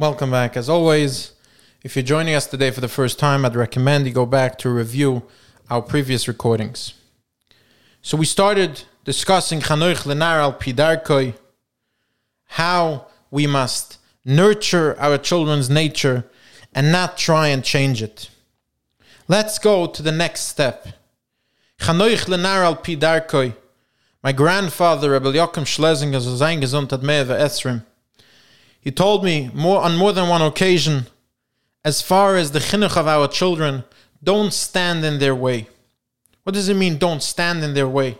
Welcome back. As always, if you're joining us today for the first time, I'd recommend you go back to review our previous recordings. So we started discussing Chanoich Lenar al Pidarkoi, how we must nurture our children's nature and not try and change it. Let's go to the next step. Chanoich Lenar al Pidarkoi. My grandfather, Rebbe Joachim Schlesinger, so sein gesund hat Esrim. He told me more on more than one occasion, as far as the chinuch of our children, don't stand in their way. What does it mean, don't stand in their way?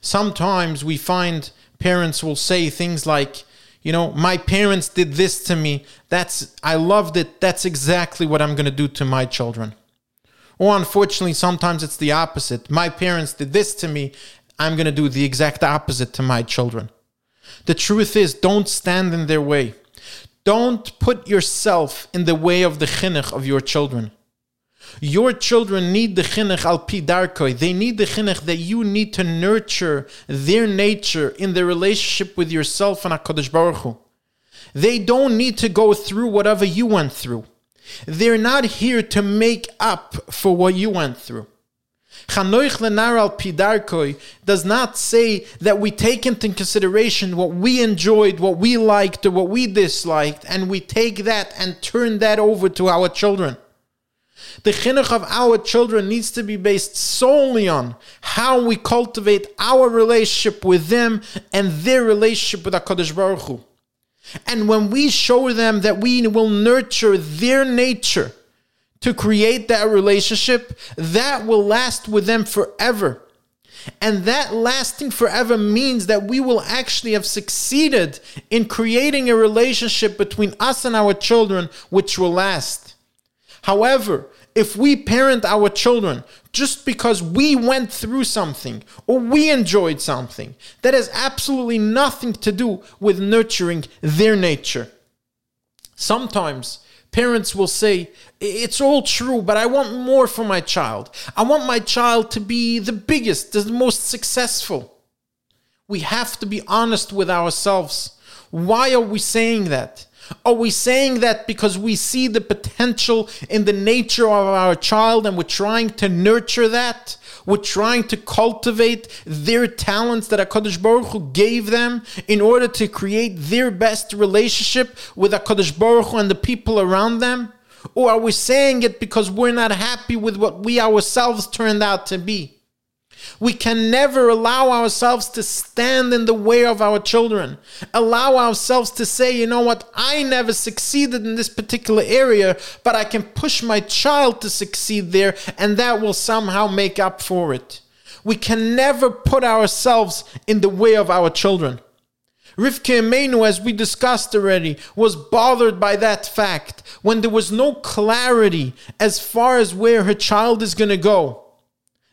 Sometimes we find parents will say things like, you know, my parents did this to me. That's I loved it. That's exactly what I'm going to do to my children. Or unfortunately, sometimes it's the opposite. My parents did this to me. I'm going to do the exact opposite to my children. The truth is, don't stand in their way. Don't put yourself in the way of the chinuch of your children. Your children need the chinuch al pi darkoi. They need the chinuch that you need to nurture their nature in their relationship with yourself and Hakadosh Baruch Hu. They don't need to go through whatever you went through. They're not here to make up for what you went through. Chanoich lenar al pidarkoi does not say that we take into consideration what we enjoyed, what we liked, or what we disliked, and we take that and turn that over to our children. The chinuch of our children needs to be based solely on how we cultivate our relationship with them and their relationship with HaKadosh Baruch Hu. And when we show them that we will nurture their nature to create that relationship, that will last with them forever. And that lasting forever means that we will actually have succeeded in creating a relationship between us and our children which will last. However, if we parent our children just because we went through something or we enjoyed something, that has absolutely nothing to do with nurturing their nature. Sometimes parents will say, It's all true, but I want more for my child. I want my child to be the biggest, the most successful. We have to be honest with ourselves. Why are we saying that? Are we saying that because we see the potential in the nature of our child and we're trying to nurture that? We're trying to cultivate their talents that HaKadosh Baruch Hu gave them in order to create their best relationship with HaKadosh Baruch Hu and the people around them? Or are we saying it because we're not happy with what we ourselves turned out to be? We can never allow ourselves to stand in the way of our children. Allow ourselves to say, you know what, I never succeeded in this particular area, but I can push my child to succeed there, and that will somehow make up for it. We can never put ourselves in the way of our children. Rivka Imenu, as we discussed already, was bothered by that fact when there was no clarity as far as where her child is going to go.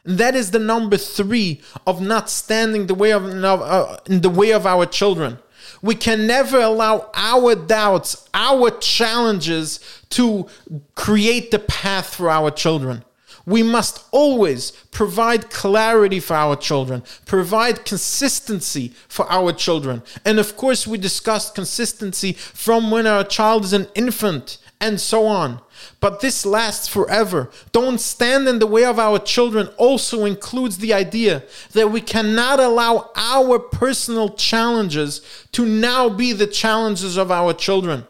That is the number three of not standing the way of uh, in the way of our children. We can never allow our doubts, our challenges to create the path for our children. We must always provide clarity for our children, provide consistency for our children. And of course, we discussed consistency from when our child is an infant and so on. But this lasts forever. Don't stand in the way of our children also includes the idea that we cannot allow our personal challenges to now be the challenges of our children.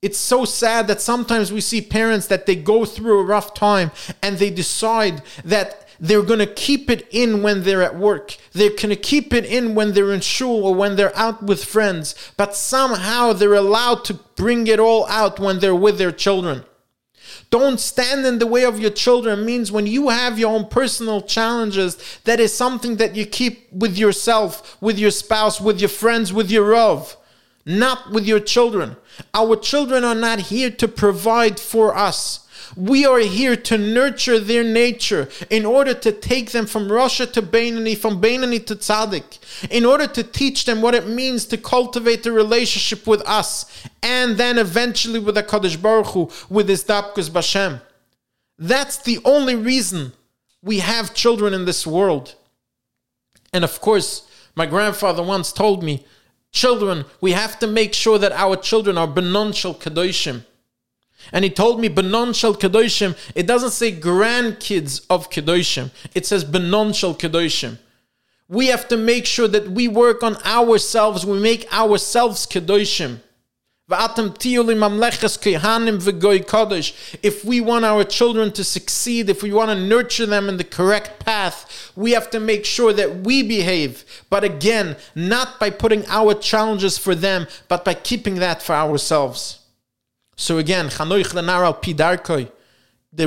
It's so sad that sometimes we see parents that they go through a rough time and they decide that they're going to keep it in when they're at work. They're going to keep it in when they're in shul or when they're out with friends. But somehow they're allowed to bring it all out when they're with their children. Don't stand in the way of your children means when you have your own personal challenges, that is something that you keep with yourself, with your spouse, with your friends, with your love, not with your children. Our children are not here to provide for us. We are here to nurture their nature in order to take them from Rasha to Beinani, from Beinani to Tzaddik, in order to teach them what it means to cultivate a relationship with us, and then eventually with HaKadosh Baruch Hu, with his Dabkus Bashem. That's the only reason we have children in this world. And of course, my grandfather once told me, children, we have to make sure that our children are benon shel kedoshim. And he told me benon shel kedoshim. It doesn't say grandkids of kedoshim. It says benon shel kedoshim. We have to make sure that we work on ourselves. We make ourselves kedoshim. If we want our children to succeed, if we want to nurture them in the correct path, we have to make sure that we behave. But again, not by putting our challenges for them, but by keeping that for ourselves. So again, the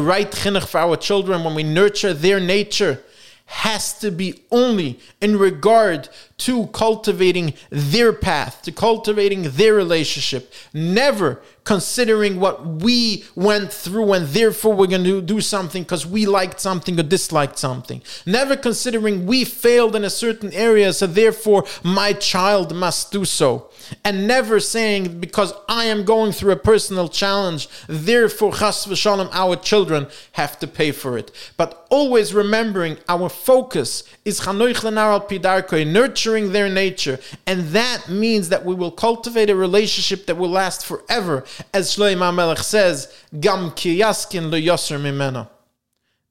right chinuch for our children when we nurture their nature has to be only in regard to cultivating their path, to cultivating their relationship, never considering what we went through and therefore we're going to do something because we liked something or disliked something. Never considering we failed in a certain area, so therefore my child must do so. And never saying because I am going through a personal challenge, therefore chas v'shalom, our children have to pay for it. But always remembering our focus is nurturing their nature. And that means that we will cultivate a relationship that will last forever. As Shlomo Melech says, Gam ki yaskin lo yoser mimena.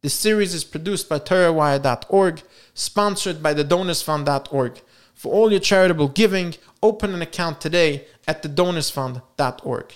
This series is produced by TorahWire.org, sponsored by the DonorsFund.org. For all your charitable giving, open an account today at the thedonorsfund.org.